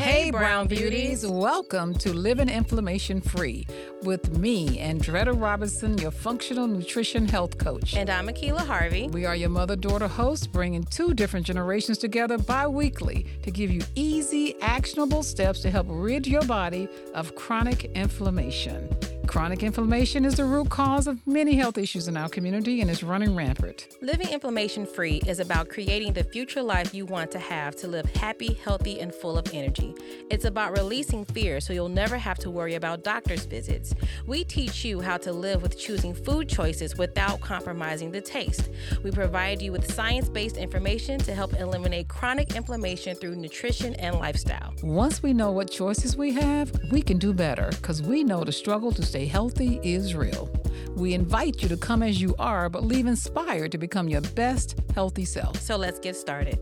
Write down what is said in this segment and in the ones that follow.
Hey, Brown Beauties. Welcome to Living Inflammation Free with me, Andretta Robinson, your functional nutrition health coach. And I'm Akila Harvey. We are your mother daughter hosts, bringing two different generations together bi weekly to give you easy, actionable steps to help rid your body of chronic inflammation. Chronic inflammation is the root cause of many health issues in our community and is running rampant. Living inflammation free is about creating the future life you want to have to live happy, healthy, and full of energy. It's about releasing fear so you'll never have to worry about doctor's visits. We teach you how to live with choosing food choices without compromising the taste. We provide you with science based information to help eliminate chronic inflammation through nutrition and lifestyle. Once we know what choices we have, we can do better because we know the struggle to stay stay healthy is real. We invite you to come as you are, but leave inspired to become your best healthy self. So let's get started.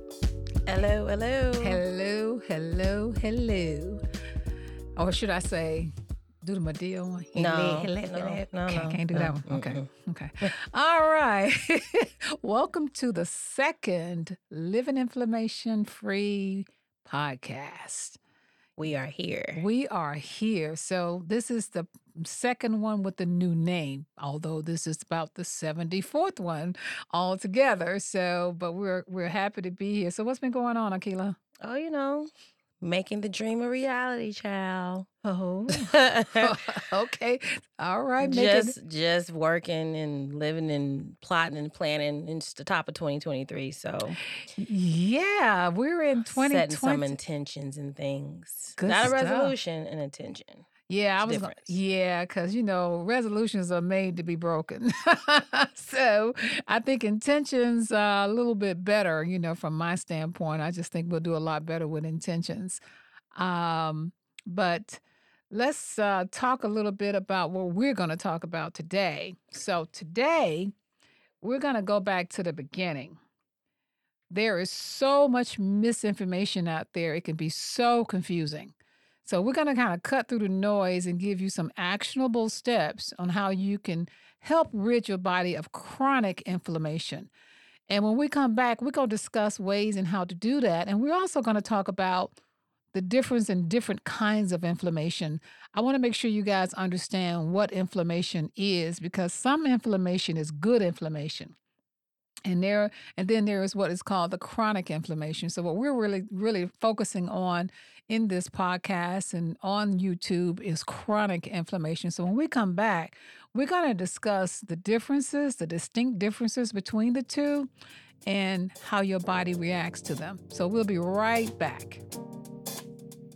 Hello, hello. Hello, hello, hello. Or should I say, do the Madea one? No, no, no, can't, no, can't do that one. Okay, okay. All right. Welcome to the second Living Inflammation Free podcast. We are here. We are here. So this is the second one with the new name, although this is about the 74th one altogether. So, but we're we're happy to be here. So what's been going on, Akila? Oh, you know, making the dream a reality, child. Oh. okay. All right. make it- just just working and living and plotting and planning. It's the top of 2023, so yeah, we're in setting some intentions and things. Good Not a resolution, an intention. Yeah, I was. Gonna, yeah, because you know resolutions are made to be broken. so I think intentions are a little bit better. You know, from my standpoint, I just think we'll do a lot better with intentions. Um, but let's uh, talk a little bit about what we're going to talk about today. So today we're going to go back to the beginning. There is so much misinformation out there; it can be so confusing. So, we're going to kind of cut through the noise and give you some actionable steps on how you can help rid your body of chronic inflammation. And when we come back, we're going to discuss ways and how to do that. And we're also going to talk about the difference in different kinds of inflammation. I want to make sure you guys understand what inflammation is because some inflammation is good inflammation. And there and then there is what is called the chronic inflammation. So what we're really really focusing on in this podcast and on YouTube is chronic inflammation. So when we come back, we're going to discuss the differences, the distinct differences between the two and how your body reacts to them. So we'll be right back.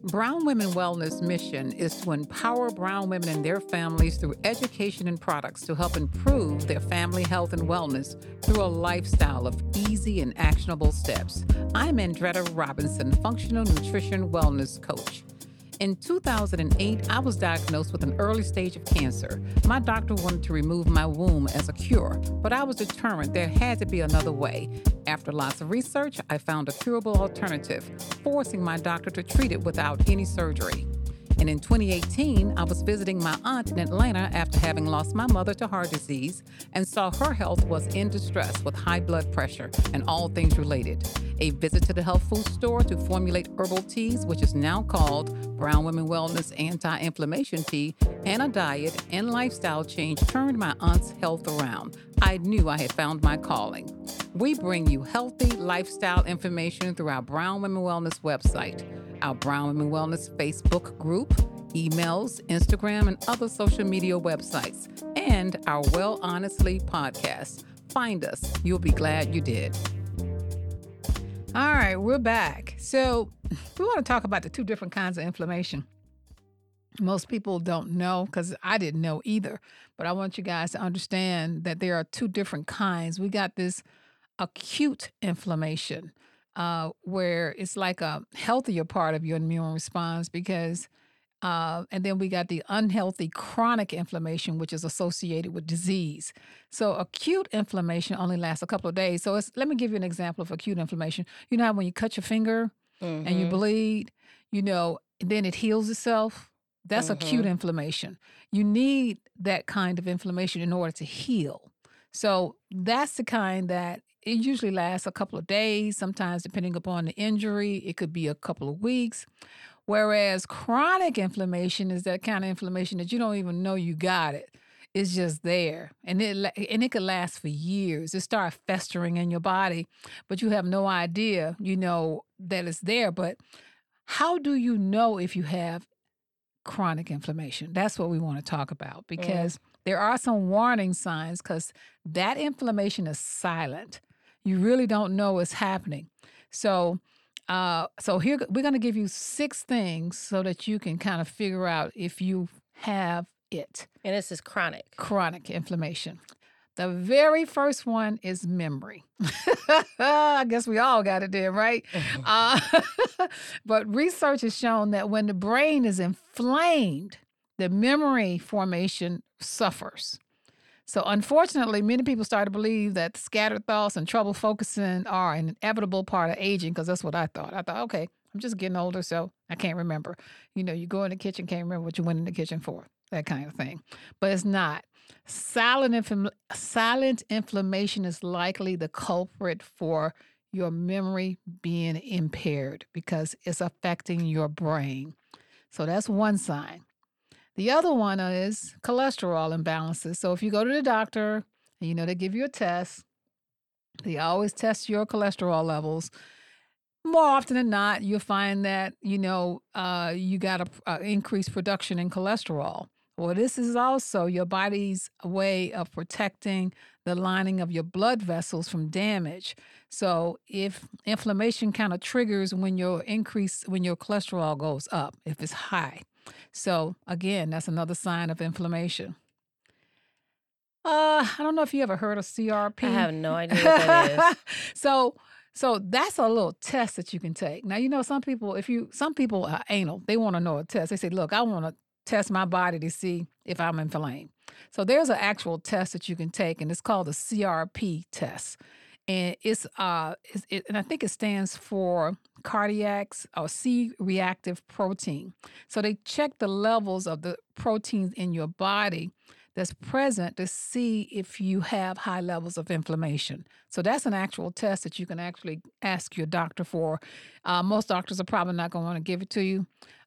Brown Women Wellness mission is to empower brown women and their families through education and products to help improve their family health and wellness through a lifestyle of easy and actionable steps. I'm Andretta Robinson, functional nutrition wellness coach. In 2008, I was diagnosed with an early stage of cancer. My doctor wanted to remove my womb as a cure, but I was determined there had to be another way. After lots of research, I found a curable alternative, forcing my doctor to treat it without any surgery. And in 2018, I was visiting my aunt in Atlanta after having lost my mother to heart disease and saw her health was in distress with high blood pressure and all things related. A visit to the health food store to formulate herbal teas, which is now called Brown Women Wellness Anti Inflammation Tea, and a diet and lifestyle change turned my aunt's health around. I knew I had found my calling. We bring you healthy lifestyle information through our Brown Women Wellness website, our Brown Women Wellness Facebook group, emails, Instagram, and other social media websites, and our Well Honestly podcast. Find us. You'll be glad you did. All right, we're back. So, we want to talk about the two different kinds of inflammation. Most people don't know because I didn't know either, but I want you guys to understand that there are two different kinds. We got this acute inflammation, uh, where it's like a healthier part of your immune response because, uh, and then we got the unhealthy chronic inflammation, which is associated with disease. So acute inflammation only lasts a couple of days. So it's, let me give you an example of acute inflammation. You know how when you cut your finger and you Mhm. bleed, you know, then it heals itself. That's acute inflammation. You need that kind of inflammation in order to heal. So that's the kind that it usually lasts a couple of days, sometimes depending upon the injury, it could be a couple of weeks. Whereas chronic inflammation is that kind of inflammation that you don't even know you got it. It's just there, and it and it could last for years. It start festering in your body, but you have no idea, you know, that it's there. But how do you know if you have chronic inflammation? That's what we want to talk about Mm. because there are some warning signs because that inflammation is silent. You really don't know what's happening. So, uh, so here we're going to give you six things so that you can kind of figure out if you have it And this is chronic. chronic inflammation. The very first one is memory. I guess we all got it there, right? Uh, but research has shown that when the brain is inflamed, the memory formation suffers. So, unfortunately, many people start to believe that scattered thoughts and trouble focusing are an inevitable part of aging because that's what I thought. I thought, okay, I'm just getting older, so I can't remember. You know, you go in the kitchen, can't remember what you went in the kitchen for, that kind of thing. But it's not. Silent, infl- silent inflammation is likely the culprit for your memory being impaired because it's affecting your brain. So that's one sign. The other one is cholesterol imbalances. So if you go to the doctor and you know they give you a test, they always test your cholesterol levels. More often than not, you'll find that you know uh, you got a, a increased production in cholesterol. Well, this is also your body's way of protecting the lining of your blood vessels from damage. So if inflammation kind of triggers when your increase when your cholesterol goes up, if it's high. So again, that's another sign of inflammation. Uh, I don't know if you ever heard of CRP. I have no idea what that is. so so that's a little test that you can take. Now you know some people if you some people are anal, they want to know a test. They say, "Look, I want to test my body to see if I'm inflamed." So there's an actual test that you can take and it's called the CRP test. And it's uh it's, it, and I think it stands for cardiacs or C reactive protein. So they check the levels of the proteins in your body that's present to see if you have high levels of inflammation. So that's an actual test that you can actually ask your doctor for. Uh, most doctors are probably not going to want to give it to you.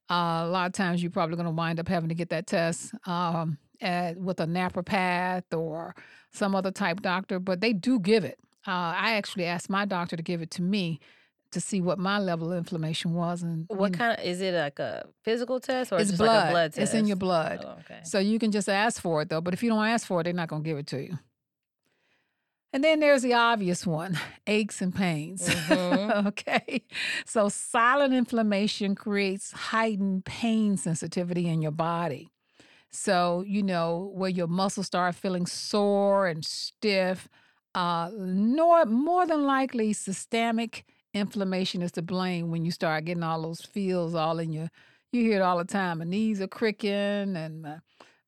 Uh, a lot of times you're probably going to wind up having to get that test um, at, with a naturopath or some other type doctor, but they do give it. Uh, I actually asked my doctor to give it to me to see what my level of inflammation was, and What you- kind of is it like a physical test or it's blood. like a blood test? It's in your blood. Oh, okay. So you can just ask for it though. But if you don't ask for it, they're not going to give it to you. And then there's the obvious one aches and pains. Mhm. okay. So silent inflammation creates heightened pain sensitivity in your body. So, you know, where your muscles start feeling sore and stiff, uh, nor, more than likely, systemic inflammation is to blame when you start getting all those feels all in your, you hear it all the time. My knees are cricking and my,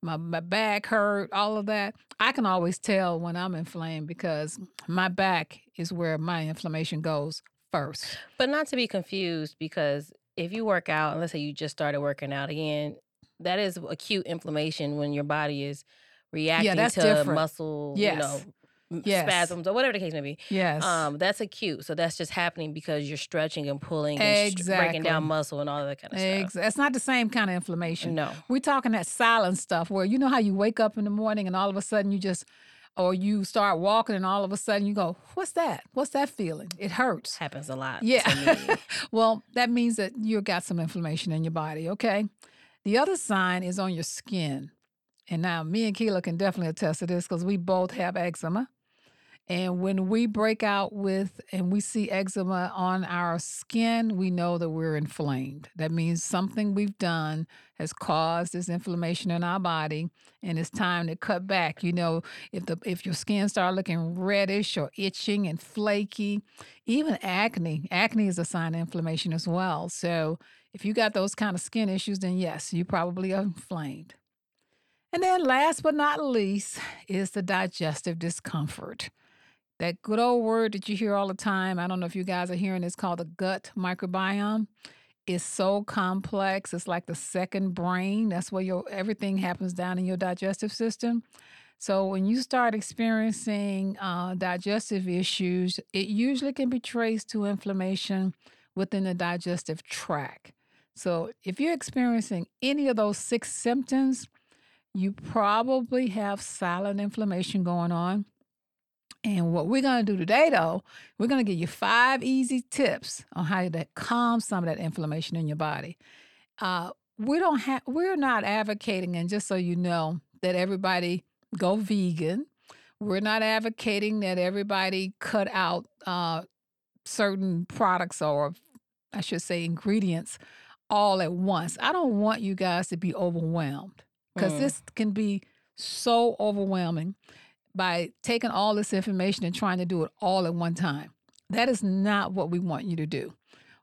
my, my back hurt, all of that. I can always tell when I'm inflamed because my back is where my inflammation goes first. But not to be confused because if you work out, and let's say you just started working out again, that is acute inflammation when your body is reacting that's to different. muscle, Yes. you know, Yes. spasms or whatever the case may be. Yes. Um, that's acute. So that's just happening because you're stretching and pulling and str- breaking down muscle and all that kind of Ex- That's not the same kind of inflammation. No. We're talking that silent stuff where you know how you wake up in the morning and all of a sudden you just, or you start walking and all of a sudden you go, What's that? What's that feeling? It hurts. Happens a lot. Yeah. To me. well, that means that you got some inflammation in your body, okay? The other sign is on your skin. And now me and Keela can definitely attest to this because we both have eczema. And when we break out with and we see eczema on our skin, we know that we're inflamed. That means something we've done has caused this inflammation in our body and it's time to cut back. You know, if the if your skin start looking reddish or itching and flaky, even acne, acne is a sign of inflammation as well. So if you got those kind of skin issues, then yes, you probably are inflamed. And then last but not least is the digestive discomfort. That good old word that you hear all the time. I don't know if you guys are hearing it's called the gut microbiome. It's so complex. It's like the second brain. That's where your everything happens down in your digestive system. So when you start experiencing uh, digestive issues, it usually can be traced to inflammation within the digestive tract. So if you're experiencing any of those six symptoms, you probably have silent inflammation going on. And what we're going to do today, though, we're going to give you five easy tips on how to calm some of that inflammation in your body. Uh, we don't have, we're not advocating, and just so you know, that everybody go vegan. We're not advocating that everybody cut out uh, certain products or, I should say, ingredients all at once. I don't want you guys to be overwhelmed because Mm. this can be so overwhelming by taking all this information and trying to do it all at one time. That is not what we want you to do.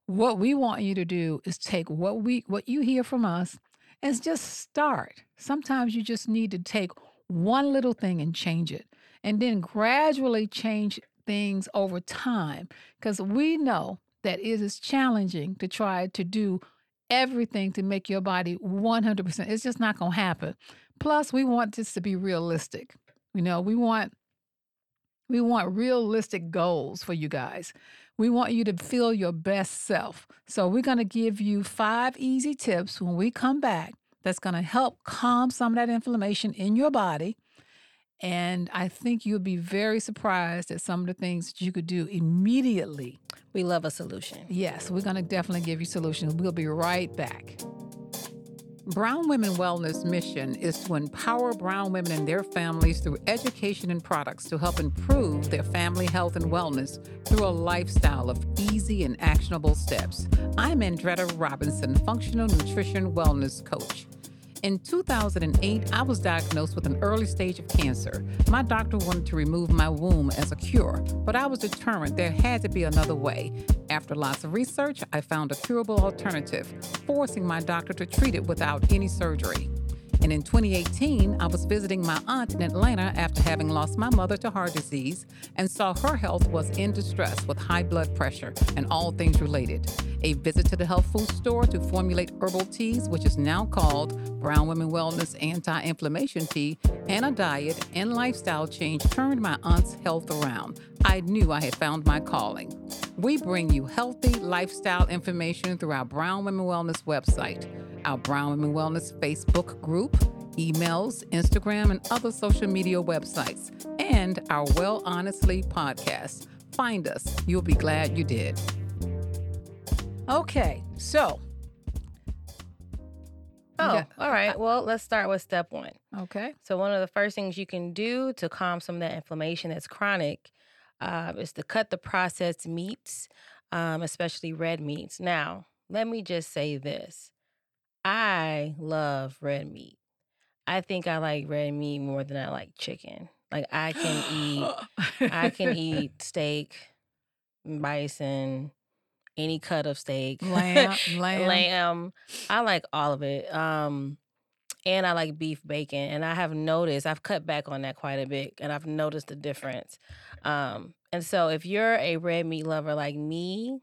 What we want you to do is take what we what you hear from us and just start. Sometimes you just need to take one little thing and change it and then gradually change things over time because we know that it is challenging to try to do everything to make your body 100%. It's just not going to happen. Plus, we want this to be realistic. You know, we want we want realistic goals for you guys. We want you to feel your best self. So, we're going to give you five easy tips when we come back that's going to help calm some of that inflammation in your body. And I think you'll be very surprised at some of the things that you could do immediately. We love a solution. Yes, we're going to definitely give you solutions. We'll be right back. Brown Women Wellness mission is to empower brown women and their families through education and products to help improve their family health and wellness through a lifestyle of easy and actionable steps. I'm Andretta Robinson, functional nutrition wellness coach. In 2008, I was diagnosed with an early stage of cancer. My doctor wanted to remove my womb as a cure, but I was determined there had to be another way. After lots of research, I found a curable alternative, forcing my doctor to treat it without any surgery. And in 2018, I was visiting my aunt in Atlanta after having lost my mother to heart disease and saw her health was in distress with high blood pressure and all things related. A visit to the health food store to formulate herbal teas, which is now called Brown Women Wellness Anti Inflammation Tea, and a diet and lifestyle change turned my aunt's health around. I knew I had found my calling. We bring you healthy lifestyle information through our Brown Women Wellness website, our Brown Women Wellness Facebook group, emails, Instagram, and other social media websites, and our Well Honestly podcast. Find us. You'll be glad you did. Okay, so. Oh, all right. Well, let's start with step one. Okay. So, one of the first things you can do to calm some of that inflammation that's chronic uh, is to cut the processed meats, um, especially red meats. Now, let me just say this I love red meat. I think I like red meat more than I like chicken. Like, I can eat I can eat steak, bison, any cut of steak, lamb. Lamb. lamb. I like all of it. Um, and I like beef bacon. And I have noticed I've cut back on that quite a bit, and I've noticed the difference. Um, and so if you're a red meat lover like me,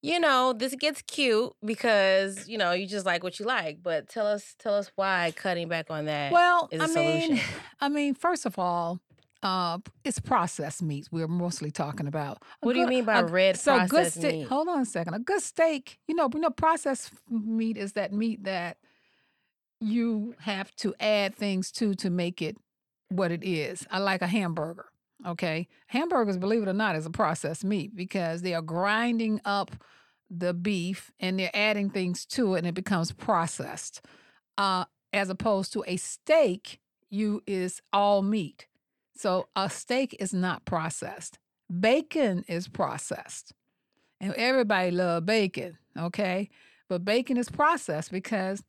you know this gets cute because you know you just like what you like. But tell us, tell us why cutting back on that. Well, is a I mean, solution. I mean, first of all, uh, it's processed meats we're mostly talking about. A what do you mean by a- red so good processed steak? meat? Hold on a second. A good steak, you know, you know, processed meat is that meat that you have to add things to to make it what it is. I like a hamburger. Okay, hamburgers, believe it or not, is a processed meat because they are grinding up the beef and they're adding things to it, and it becomes processed. Uh, as opposed to a steak, you is all meat. So a steak is not processed. Bacon is processed. And everybody love bacon, okay? But bacon is processed because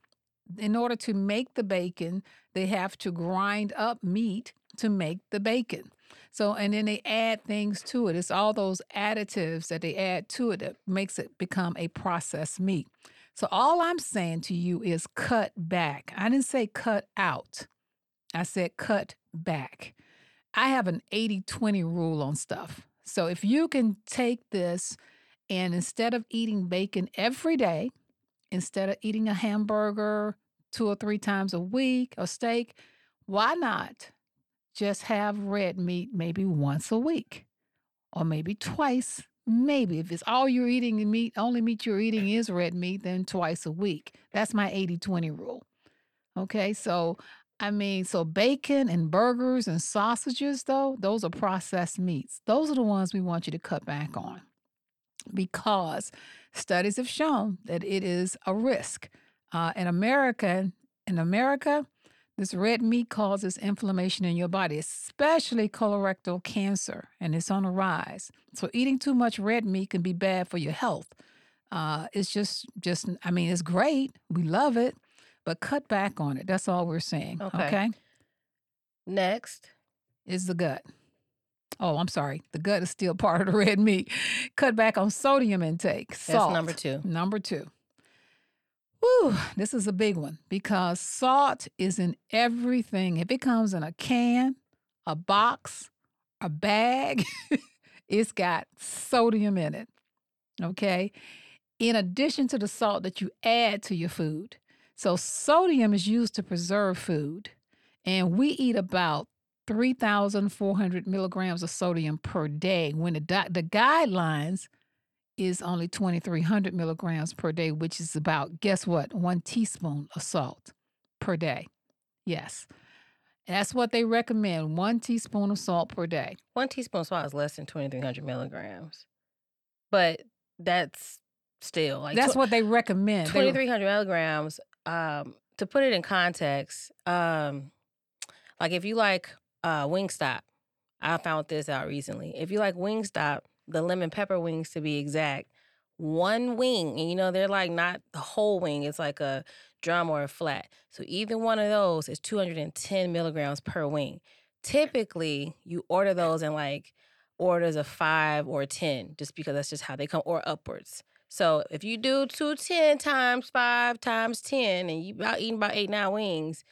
in order to make the bacon, they have to grind up meat to make the bacon. So and then they add things to it. It's all those additives that they add to it that makes it become a processed meat. So all I'm saying to you is cut back. I didn't say cut out. I said cut back. I have an 80 20 rule on stuff. So if you can take this and instead of eating bacon every day, instead of eating a hamburger two or three times a week or steak, why not just have red meat maybe once a week or maybe twice maybe if it's all you're eating meat, only meat you're eating is red meat, then twice a week. That's my 80 20 rule. Okay, so I mean, so bacon and burgers and sausages, though, those are processed meats. Those are the ones we want you to cut back on because studies have shown that it is a risk. Uh, in America, in America, this red meat causes inflammation in your body, especially colorectal cancer, and it's on the rise. So eating too much red meat can be bad for your health. Uh, it's just, just, I mean, it's great. We love it, but cut back on it. That's all we're saying. Okay. Okay. Next. Is the gut. Oh, I'm sorry. The gut is still part of the red meat. Cut back on sodium intake. That's Salt. number two. Number two. Whew, this is a big one because salt is in everything. If it comes in a can, a box, a bag, it's got sodium in it. Okay. In addition to the salt that you add to your food. So, sodium is used to preserve food. And we eat about 3,400 milligrams of sodium per day when the, di- the guidelines is only 2,300 milligrams per day, which is about, guess what, one teaspoon of salt per day. Yes. That's what they recommend one teaspoon of salt per day. One teaspoon of salt is less than 2,300 milligrams. But that's still like That's tw- what they recommend. 2,300 milligrams. Um, to put it in context, um, like if you like uh, Wingstop, I found this out recently. If you like Wingstop, the lemon pepper wings to be exact, one wing, and you know they're like not the whole wing; it's like a drum or a flat. So either one of those is 210 milligrams per wing. Typically, you order those in like orders of five or ten, just because that's just how they come, or upwards. So if you do 210 times five times 10, and you about eating about eight, nine wings,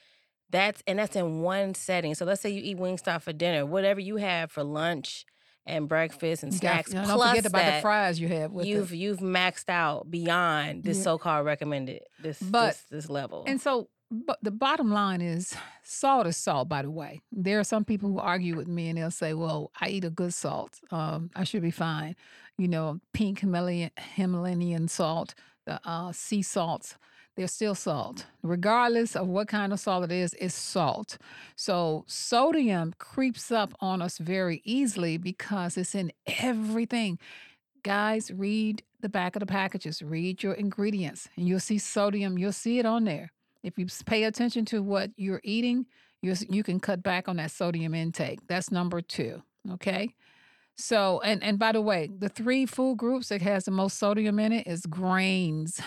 that's and that's in one setting. So let's say you eat Wingstop for dinner, whatever you have for lunch and breakfast and got- snacks, know, don't plus forget about that, the fries you have with you've it. you've maxed out beyond this Yeah. so-called recommended this But- this, this level. And so, but the bottom line is salt is salt, by the way. There are some people who argue with me and they'll say, well, I eat a good salt. Um, I should be fine. You know, pink Himalayan, Himalayan salt, the uh, sea salts, they're still salt. Regardless of what kind of salt it is, it's salt. So sodium creeps up on us very easily because it's in everything. Guys, read the back of the packages, read your ingredients, and you'll see sodium, you'll see it on there. If you pay attention to what you're eating, you you can cut back on that sodium intake. That's number two. Okay. So, and and by the way, the three food groups that has the most sodium in it is grains,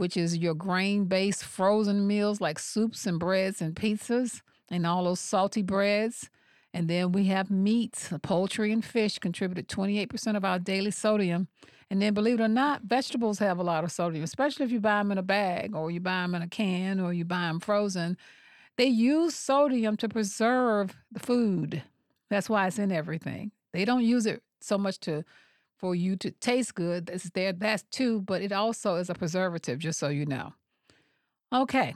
which is your grain-based frozen meals like soups and breads and pizzas and all those salty breads. And then we have meats, poultry and fish contributed 28% of our daily sodium. And then, believe it or not, vegetables have a lot of sodium, especially if you buy them in a bag or you buy them in a can or you buy them frozen. They use sodium to preserve the food. That's why it's in everything. They don't use it so much to for you to taste good. That's there, that's too, but it also is a preservative, just so you know. Okay.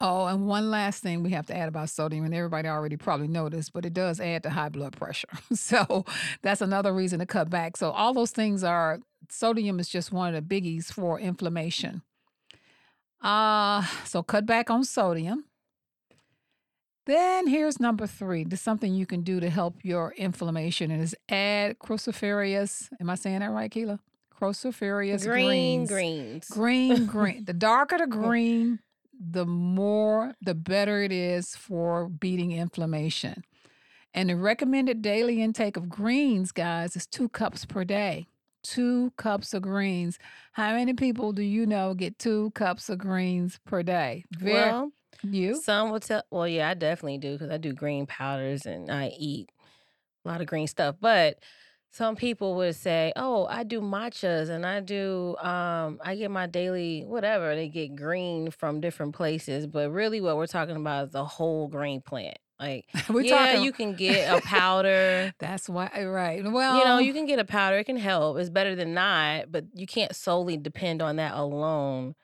Oh, and one last thing we have to add about sodium, and everybody already probably this, but it does add to high blood pressure. so that's another reason to cut back. So all those things are sodium is just one of the biggies for inflammation. Uh, so cut back on sodium. Then here's number three. There's something you can do to help your inflammation, and is add cruciferous. Am I saying that right, Keela? Cruciferous green greens. greens. Green, green. The darker the green, the more, the better it is for beating inflammation. And the recommended daily intake of greens, guys, is two cups per day. Two cups of greens. How many people do you know get two cups of greens per day? Very, Well, you? some will tell. Well, yeah, I definitely do because I do green powders and I eat a lot of green stuff. But some people would say, "Oh, I do matchas and I do um I get my daily whatever. They get green from different places, but really what we're talking about is the whole green plant. Like, We're yeah, talking. you can get a powder. that's why, right? Well, you know, you can get a powder. It can help. It's better than not, but you can't solely depend on that alone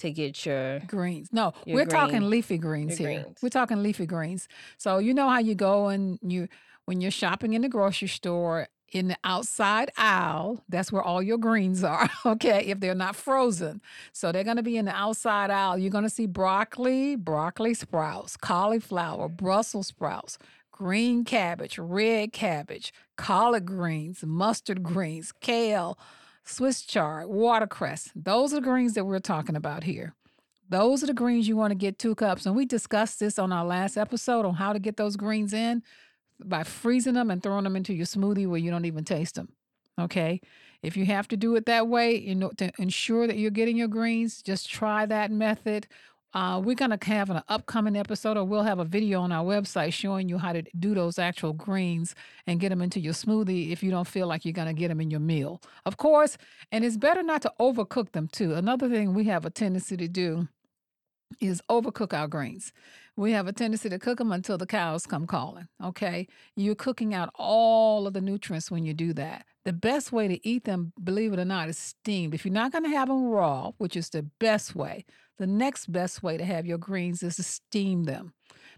to get your Greens. No, Your we're talking leafy greens here. greens. We're talking leafy greens. So you know how you go and you when you're shopping in the grocery store, in the outside aisle. That's where all your greens are, okay, if they're not frozen. So they're going to be in the outside aisle. You're going to see broccoli, broccoli sprouts, cauliflower, Brussels sprouts, green cabbage, red cabbage, collard greens, mustard greens, kale, Swiss chard, watercress. Those are the greens that we're talking about here. Those are the greens you want to get two cups. And we discussed this on our last episode on how to get those greens in by freezing them and throwing them into your smoothie where you don't even taste them. Okay. If you have to do it that way, you know, to ensure that you're getting your greens, just try that method. Uh, we're going to have an upcoming episode, or we'll have a video on our website showing you how to do those actual greens and get them into your smoothie if you don't feel like you're going to get them in your meal. Of course, and it's better not to overcook them too. Another thing we have a tendency to do is overcook our greens. We have a tendency to cook them until the cows come calling. Okay. You're cooking out all of the nutrients when you do that. The best way to eat them, believe it or not, is steamed. If you're not going to have them raw, which is the best way, the next best way to have your greens is to steam them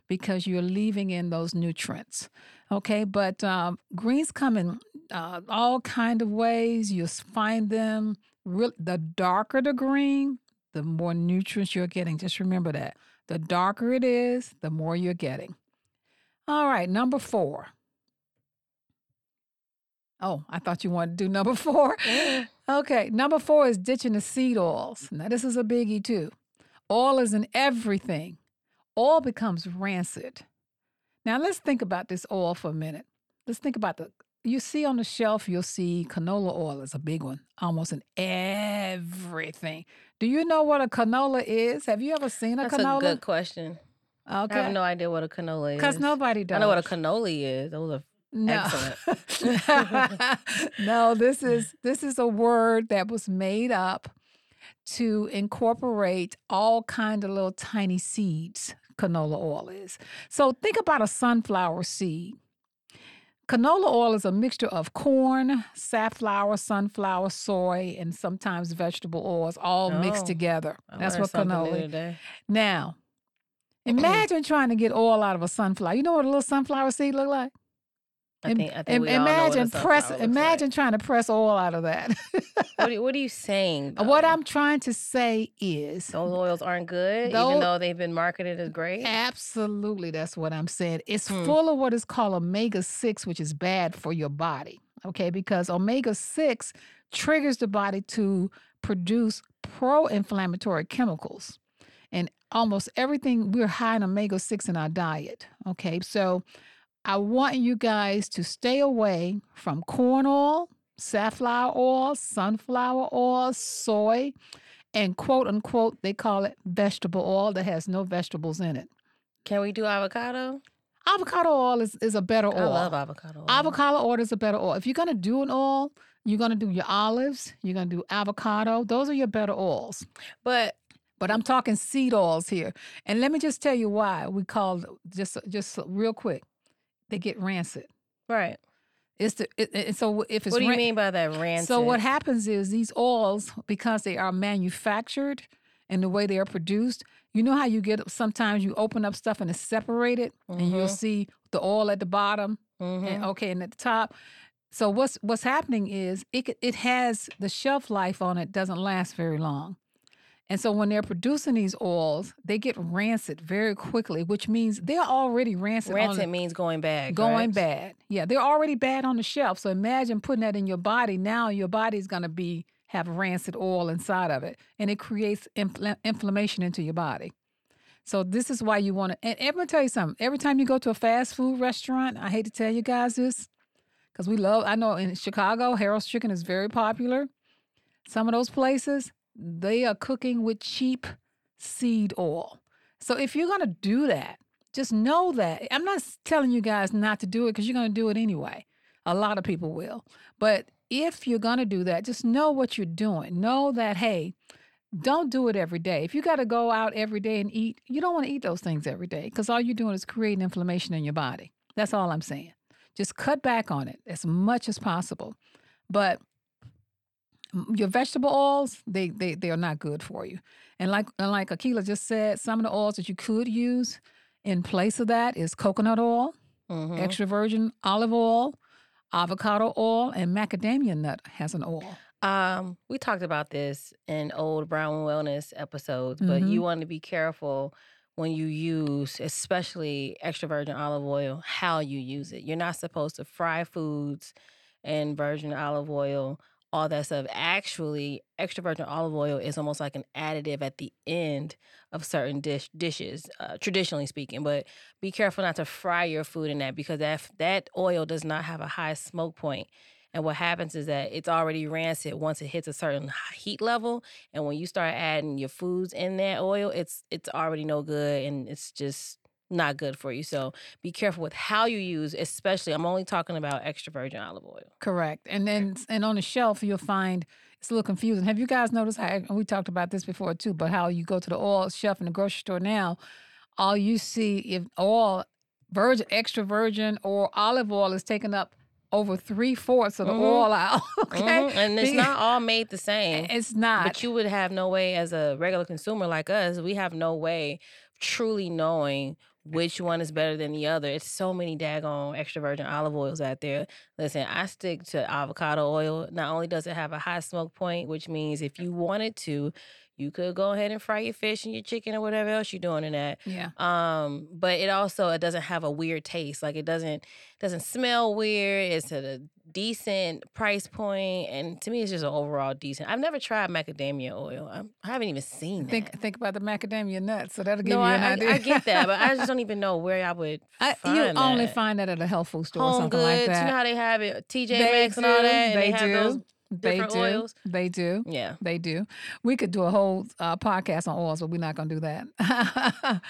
because you're leaving in those nutrients. Okay, but um, greens come in uh, all kind of ways. You'll find them. Real, the darker the green, the more nutrients you're getting. Just remember that. The darker it is, the more you're getting. All right, number four. Oh, I thought you wanted to do number four. okay, number four is ditching the seed oils. Now, this is a biggie too. Oil is in everything, oil becomes rancid. Now, let's think about this oil for a minute. Let's think about the you see on the shelf, you'll see canola oil is a big one, almost in everything. Do you know what a canola is? Have you ever seen a That's canola? That's a good question. Okay. I have no idea what a canola is. Because nobody does. I know what a cannoli is. Those are no. excellent. no, this is this is a word that was made up to incorporate all kind of little tiny seeds. Canola oil is. So think about a sunflower seed. Canola oil is a mixture of corn, safflower, sunflower, soy, and sometimes vegetable oils all mixed Oh, together. I That's what canola. today. Now, imagine trying to get oil out of a sunflower. You know what a little sunflower seed look like? I think, I think we all know what imagine press. Imagine like. trying to press oil out of that. What are, what are you saying? what? I'm trying to say is, those oils aren't good, Tho- even though they've been marketed as great. absolutely, that's what I'm saying. It's Hmm. full of what is called omega six, which is bad for your body. Okay, because omega six triggers the body to produce pro-inflammatory chemicals, and almost everything we're high in omega six in our diet. Okay, so I want you guys to stay away from corn oil, safflower oil, sunflower oil, soy, and quote unquote, they call it vegetable oil that has no vegetables in it. Can we do avocado? Avocado oil is, is a better oil. I love avocado oil. Avocado oil is a better oil. If you're going to do an oil, you're going to do your olives, you're going to do avocado. Those are your better oils. But But I'm talking seed oils here. And let me just tell you why we call just just real quick. They get rancid. right. It's the it, it- so if it's What do you ran- mean by that rancid? So what happens is these oils, because they are manufactured and the way they are produced, you know how you get sometimes you open up stuff and it's separated, and you'll Mhm. see the oil at the bottom, Mhm. and okay, and at the top. So what's what's happening is it it has the shelf life on it doesn't last very long. And so when they're producing these oils, they get rancid very quickly, which means they're already rancid. on the- Rancid means going bad. going correct? bad. Yeah, they're already bad on the shelf. So imagine putting that in your body. Now your body's going to be have rancid oil inside of it, and it creates infl- inflammation into your body. So this is why you want to. And I'm gonna tell you something. Every time you go to a fast food restaurant, I hate to tell you guys this, because we love. I know in Chicago, Harold's Chicken is very popular. Some of those places they are cooking with cheap seed oil. So if you're gonna do that, just know that I'm not telling you guys not to do it because you're going to do it anyway. A lot of people will. But if you're going to do that, just know what you're doing. Know that, hey, don't do it every day. If you got to go out every day and eat, you don't want to eat those things every day because all you're doing is creating inflammation in your body. That's all I'm saying. Just cut back on it as much as possible. But your vegetable oils, they they they are not good for you. And like and like Akila just said, some of the oils that you could use in place of that is coconut oil, Mhm. extra virgin olive oil, avocado oil, and macadamia nut has an oil. Um, we talked about this in old Brown Wellness episodes, but Mhm. you want to be careful when you use, especially extra virgin olive oil, how you use it. You're not supposed to fry foods in virgin olive oil, all that stuff. Actually, extra virgin olive oil is almost like an additive at the end of certain dish dishes, uh, traditionally speaking. But be careful not to fry your food in that because that that oil does not have a high smoke point. And what happens is that it's already rancid once it hits a certain heat level. And when you start adding your foods in that oil, it's it's already no good and it's just not good for you. So be careful with how you use, especially I'm only talking about extra virgin olive oil. Correct. And then and on the shelf you'll find it's a little confusing. Have you guys noticed how and we talked about this before too, but how you go to the oil shelf in the grocery store now, all you see if oil virgin extra virgin or olive oil is taken up over three fourths of the Mhm. oil out. okay. Mhm, And it's not all made the same. It's not. But you would have no way as a regular consumer like us, we have no way truly knowing which one is better than the other. It's so many daggone extra virgin olive oils out there. Listen, I stick to avocado oil. Not only does it have a high smoke point, which means if you wanted to, you could go ahead and fry your fish and your chicken or whatever else you're doing in that. yeah. Um, but it also it doesn't have a weird taste. Like it doesn't doesn't smell weird. It's at a decent price point, and to me, it's just an overall decent. I've never tried macadamia oil. I'm, I haven't even seen that. Think think about the macadamia nuts. So that'll give no, you I, an I, idea. I get that, but I just don't even know where I would I- find you only that. find that at a health food store or Home something goods. like that. You know how they have it, TJ Maxx and all that. And they, they have do. those they different do. oils. They do. Yeah. They do. We could do a whole uh, podcast on oils, but we're not going to do that.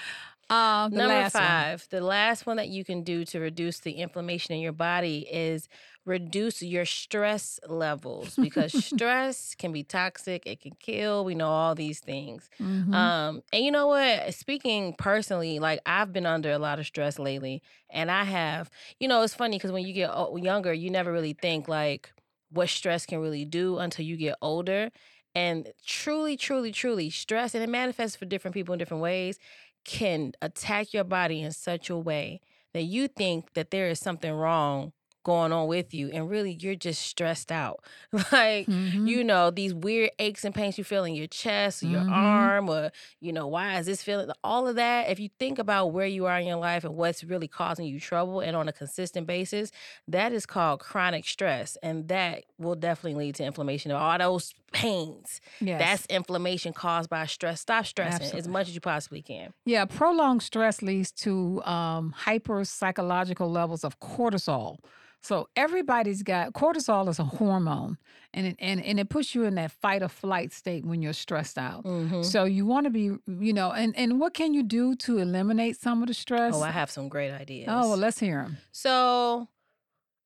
the Number last one. five, the last one that you can do to reduce the inflammation in your body is reduce your stress levels because stress can be toxic, it can kill. We know all these things. Mhm. Um, and you know what? Speaking personally, like I've been under a lot of stress lately, and I have. You know, it's funny because when you get younger, you never really think like what stress can really do until you get older. And truly, truly, truly, stress, and it manifests for different people in different ways, can attack your body in such a way that you think that there is something wrong going on with you, and really you're just stressed out. like Mhm. you know, these weird aches and pains you feel in your chest or your Mhm. arm, or, you know, why is this feeling? All of that, if you think about where you are in your life and what's really causing you trouble and on a consistent basis, that is called chronic stress. And that will definitely lead to inflammation of all those pains. yes. That's inflammation caused by stress. Stop stressing as much as you possibly can. Yeah, prolonged stress leads to um, hyper psychological levels of cortisol. So everybody's got cortisol is a hormone, and it, and and it puts you in that fight or flight state when you're stressed out. Mhm. So you want to be, you know, and and what can you do to eliminate some of the stress? Oh, I have some great ideas. Oh, well, let's hear them. So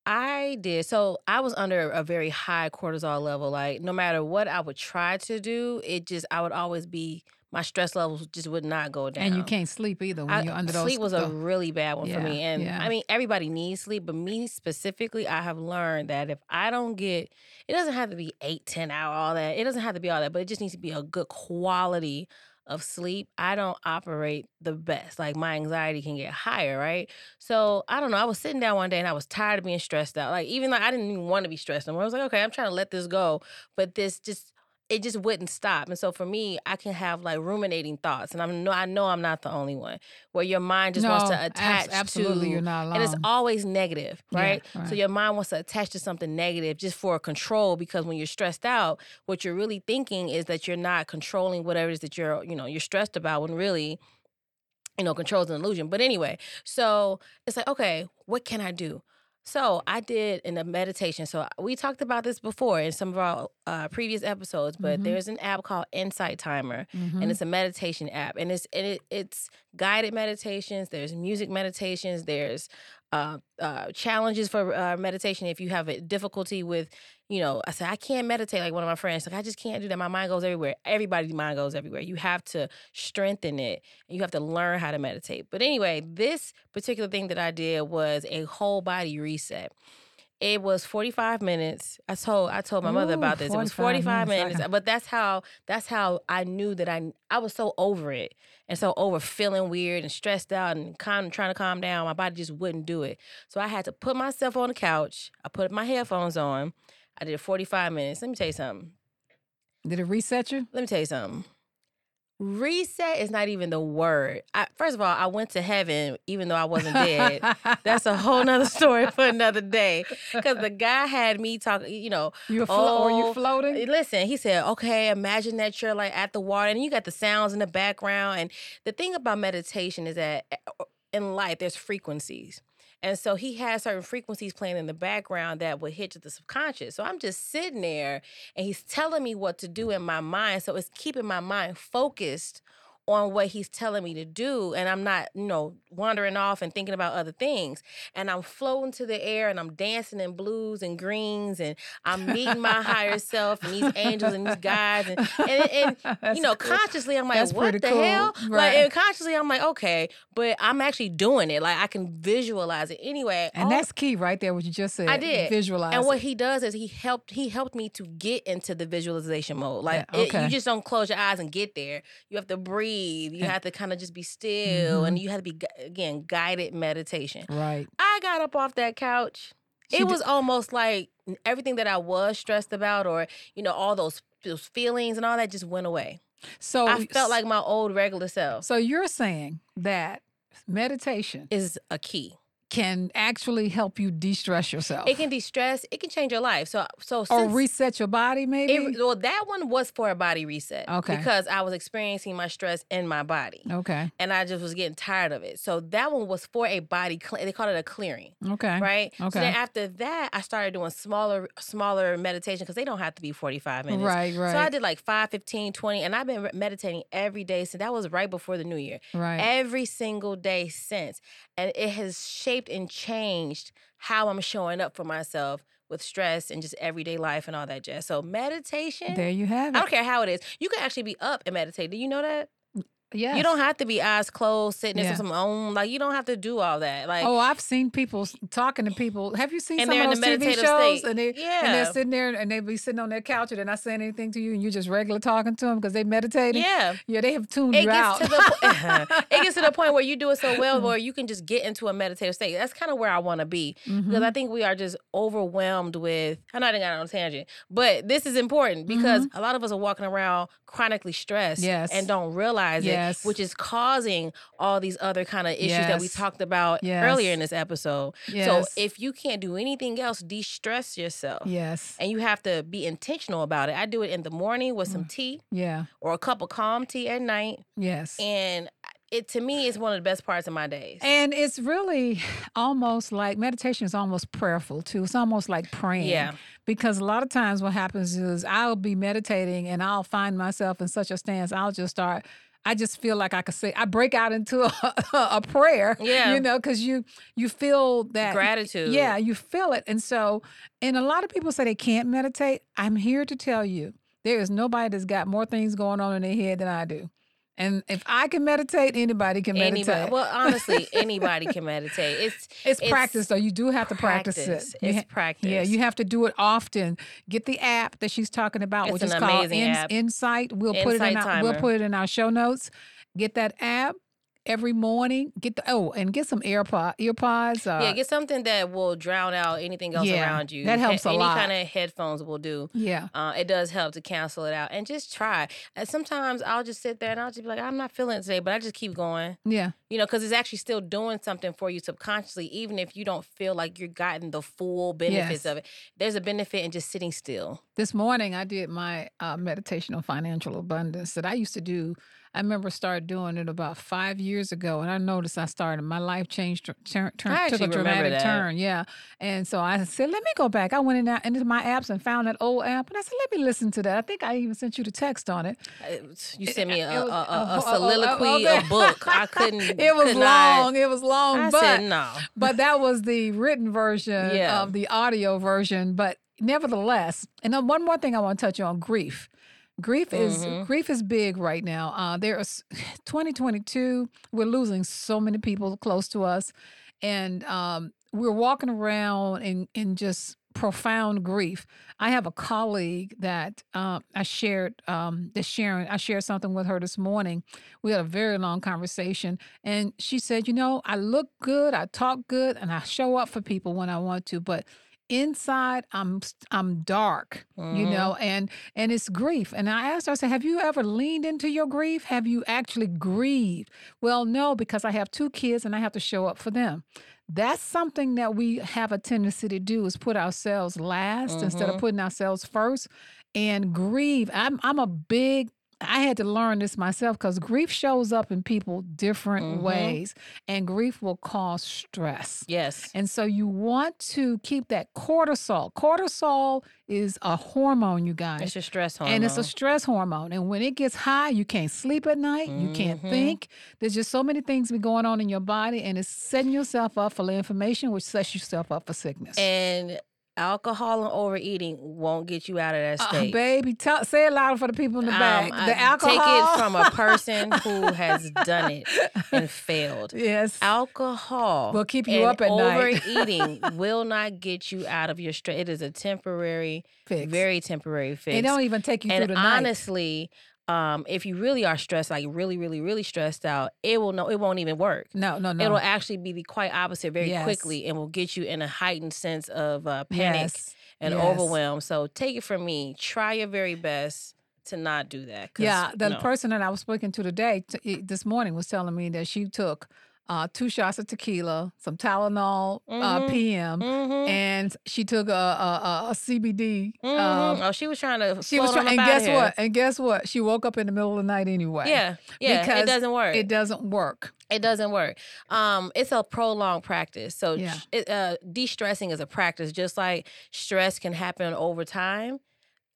I did. So I was under a very high cortisol level. Like no matter what I would try to do, it just I would always be my stress levels just would not go down. And you can't sleep either when I- you're under those. sleep was a really bad one for me, and yeah. I mean everybody needs sleep, but me specifically, I have learned that if I don't get, it doesn't have to be eight, ten hour, all that. It doesn't have to be all that, but it just needs to be a good quality of sleep. I don't operate the best. Like my anxiety can get higher, right? So I don't know. I was sitting down one day and I was tired of being stressed out. Like even though I didn't even want to be stressed anymore, I was like, okay, I'm trying to let this go, but this just it just wouldn't stop. And so for me, I can have like ruminating thoughts, and I'm no, I know I'm not the only one where your mind just wants No, to abs- attach absolutely, to, you're not and it's always negative, Yeah, right? So your mind wants to attach to something negative just for control because when you're stressed out, what you're really thinking is that you're not controlling whatever it is that you're, you know, you're stressed about when really you know, control is an illusion. But anyway, so it's like, okay, what can I do? So I did in a meditation. So we talked about this before in some of our uh, previous episodes, but Mhm. there's an app called Insight Timer, Mhm. and it's a meditation app, and it's and it, it's guided meditations. There's music meditations. There's uh, uh, challenges for uh, meditation if you have a difficulty with, you know, I said I can't meditate like one of my friends. Like I just can't do that. My mind goes everywhere. Everybody's mind goes everywhere. You have to strengthen it. And you have to learn how to meditate. But anyway, this particular thing that I did was a whole body reset. It was 45 minutes. I told I told my mother about this. It was 45 45 minutes. Minutes, but that's how that's how I knew that I I was so over it and so over feeling weird and stressed out and kind of trying to calm down. My body just wouldn't do it. So I had to put myself on the couch. I put my headphones on. I did 45 minutes. Let me tell you something. Did it reset you? Let me tell you something. Reset is not even the word. I, first of all, I went to heaven even though I wasn't dead. That's a whole nother story for another day. Because the guy had me talking, you know, you were flo- or you Oh, floating? Listen, he said, okay, imagine that you're like at the water and you got the sounds in the background. And the thing about meditation is that uh, in life, there's frequencies. And so he had certain frequencies playing in the background that would hit to the subconscious. So I'm just sitting there and he's telling me what to do in my mind. So it's keeping my mind focused on what he's telling me to do and I'm not, you know, wandering off and thinking about other things. And I'm floating to the air and I'm dancing in blues and greens and I'm meeting my higher self and these angels and these guys and and, and you know, cool. consciously I'm like, That's what the cool. hell? Right. Like and consciously I'm like, okay, but I'm actually doing it. Like I can visualize it. Anyway, And all- that's key right there, what you just said. I did. Visualize. and what it. he does is he helped he helped me to get into the visualization mode. Like Yeah, it- you just don't close your eyes and get there. You have to breathe. You have to kind of just be still, and Mhm. you have to be again guided meditation. Right. I got up off that couch. She it did- was almost like everything that I was stressed about, or you know, all those those feelings and all that just went away. So I felt like my old regular self So you're saying that meditation is a key. Can actually help you de-stress yourself. It can de-stress. It can change your life. So so or reset your body, maybe. It, well, that one was for a body reset. Okay. Because I was experiencing my stress in my body. okay. And I just was getting tired of it. So that one was for a body, they call it a clearing, Okay. right? So Okay. then after that, I started doing smaller smaller meditation because they don't have to be 45 minutes. Right. Right. So I did like 5, 15, 20, and I've been meditating every day. So that was right before the new year. right. Every single day since. And it has shaped and changed how I'm showing up for myself with stress and just everyday life and all that jazz. So meditation. there you have it. I don't care how it is. You can actually be up and meditate. Do you know that? Yes. You don't have to be eyes closed, sitting Yeah. in some own. Like you don't have to do all that. Like Oh, I've seen people talking to people. Have you seen some of in those the TV shows? state. And they yeah. and they're sitting there and they be sitting on their couch and they're not saying anything to you, and you're just regular talking to them because they meditating. yeah. Yeah, they have tuned It you gets out. to the it gets to the point where you do it so well where you can just get into a meditative state. That's kind of where I want to be because Mhm. I think we are just overwhelmed with. I'm not even got on a tangent, but this is important because a lot of us are walking around chronically stressed Mm-hmm. Yes. and don't realize Yes. it, which is causing all these other kind of issues that we talked about Yes. earlier in this episode. Yes. So if you can't do anything else, de-stress yourself. yes. And you have to be intentional about it. I do it in the morning with Mm. some tea Yeah. or a cup of calm tea at night. Yes. And it to me is one of the best parts of my days. And it's really almost like meditation is almost prayerful too. It's almost like praying. Yeah. Because a lot of times what happens is I'll be meditating and I'll find myself in such a stance, I'll just start. I just feel like I could say I break out into a, a prayer. Yeah. You know, because you you feel that Gratitude. Yeah, you feel it. And so, and a lot of people say they can't meditate. I'm here to tell you there is nobody that's got more things going on in their head than I do. And if I can meditate, anybody can meditate. Anybody, well, honestly, anybody can meditate. It's It's, It's practice though. You do have to practice, practice. it. It's ha- practice. Yeah, you have to do it often. Get the app that she's talking about, It's which is called. Insight. We'll put it in Insight our, we'll put it in our show notes. Get that app every morning. Get the oh, and get some AirPod earpods. Uh, yeah, get something that will drown out anything else yeah, around you. that helps a any lot. kind of headphones will do. yeah. Uh, it does help to cancel it out and just try. And sometimes I'll just sit there and I'll just be like, I'm not feeling it today, but I just keep going. Yeah. You know, because it's actually still doing something for you subconsciously, even if you don't feel like you're gotten the full benefits Yes. of it. There's a benefit in just sitting still. This morning I did my uh, meditation on financial abundance that I used to do. I remember started doing it about five years ago, and I noticed I started my life changed, turn, turn, took a dramatic turn. Yeah, and so I said, let me go back. I went in out into my apps and found that old app, and I said, let me listen to that. I think I even sent you the text on it. Uh, You sent me a, it was- a, a, a oh, soliloquy, a book. I couldn't. It was could not- long. It was long, I but said no. but that was the written version Yeah. of the audio version. But nevertheless, and then one more thing I want to touch on: grief. Grief is Mhm. grief is big right now. Uh, there's 2022. We're losing so many people close to us, and um, we're walking around in in just profound grief. I have a colleague that uh, I shared um, this sharing. I shared something with her this morning. We had a very long conversation, and she said, "You know, I look good, I talk good, and I show up for people when I want to, but." Inside i'm i'm dark Mm-hmm. you know and and it's grief and i asked her i said have you ever leaned into your grief have you actually grieved well no because i have two kids and i have to show up for them that's something that we have a tendency to do is put ourselves last instead of Mhm. putting ourselves first and grieve i'm i'm a big I had to learn this myself because grief shows up in people different Mhm. ways, and grief will cause stress. Yes. And so you want to keep that cortisol. Cortisol is a hormone, you guys. It's your stress hormone. And it's a stress hormone. And when it gets high, you can't sleep at night. You can't Mhm. think. There's just so many things be going on in your body, and it's setting yourself up for inflammation, which sets yourself up for sickness. and alcohol and overeating won't get you out of that Uh, state. baby, tell, say it louder for the people in the back. Um, the I- alcohol. Take it from a person who has done it and failed. yes. Alcohol Will keep you up at night. overeating will not get you out of your stress. It is a temporary, Fix. very temporary fix. It don't even take you and through the night. honestly, um, if you really are stressed, like really, really, really stressed out, it will no, it won't even work. No, no, no. It'll actually be the quite opposite very Yes. quickly and will get you in a heightened sense of uh, panic yes. and yes. overwhelm. So take it from me. Try your very best to not do that. Yeah, the no. person that I was speaking to today, t- e- this morning, was telling me that she took uh, two shots of tequila, some Tylenol uh, Mhm. PM, Mhm. and she took a, a, a, CBD. Mhm. um, oh, she was trying to. she was trying, and guess here. what? And guess what? She woke up in the middle of the night anyway. Yeah, yeah. Because it doesn't work. it doesn't work. It doesn't work. Um, it's a prolonged practice. So Yeah. it, uh, de-stressing is a practice, just like stress can happen over time.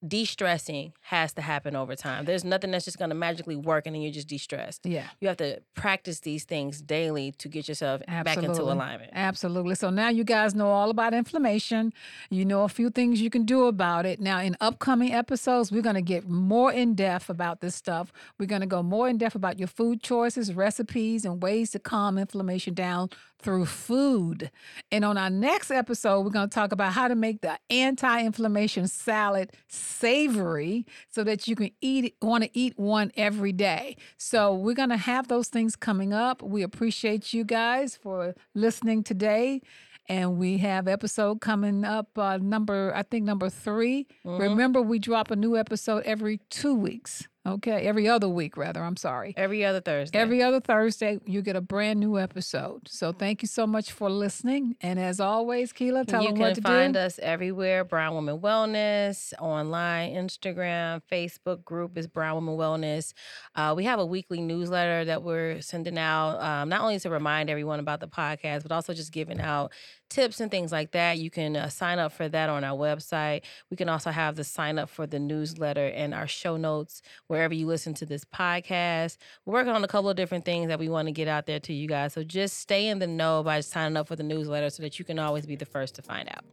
De-stressing has to happen over time. There's nothing that's just going to magically work and then you're just de-stressed. Yeah, You have to practice these things daily to get yourself back into alignment. absolutely. So now you guys know all about inflammation. You know a few things you can do about it. Now, in upcoming episodes, we're going to get more in depth about this stuff. We're going to go more in depth about your food choices, recipes, and ways to calm inflammation down through food. And on our next episode, we're going to talk about how to make the anti inflammation salad savory so that you can eat it, want to eat one every day. So we're going to have those things coming up. We appreciate you guys for listening today. And we have episode coming up, uh, number I think number 3 Remember, we drop a new episode every two weeks. Okay, every other week rather. I'm sorry. Every other Thursday. Every other Thursday, you get a brand new episode. So thank you so much for listening. And as always, Keela, tell you them can what to find us everywhere Brown Woman Wellness, online, Instagram, Facebook group is Brown Woman Wellness. Uh, we have a weekly newsletter that we're sending out, um, not only to remind everyone about the podcast, but also just giving out tips and things like that. You can uh, sign up for that on our website. We can also have the sign up for the newsletter and our show notes wherever you listen to this podcast. We're working on a couple of different things that we want to get out there to you guys. So just stay in the know by signing up for the newsletter so that you can always be the first to find out.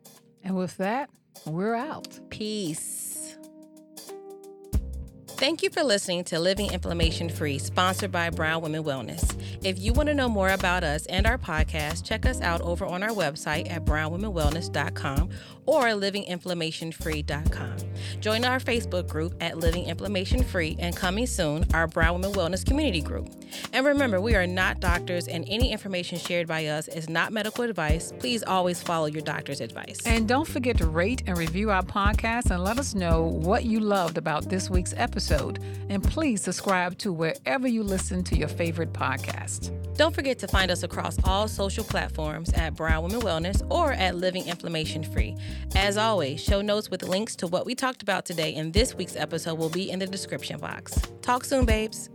And with that, we're out. Peace. Thank you for listening to Living Inflammation Free, sponsored by Brown Women Wellness. If you want to know more about us and our podcast, check us out over on our website at brownwomenwellness.com or livinginflammationfree.com. Join our Facebook group at Living Inflammation Free and coming soon, our Brown Women Wellness community group. And remember, we are not doctors and any information shared by us is not medical advice. Please always follow your doctor's advice. And don't forget to rate and review our podcast and let us know what you loved about this week's episode. And please subscribe to wherever you listen to your favorite podcast. Don't forget to find us across all social platforms at Brown Women Wellness or at Living Inflammation Free. As always, show notes with links to what we talked about today in this week's episode will be in the description box. Talk soon, babes.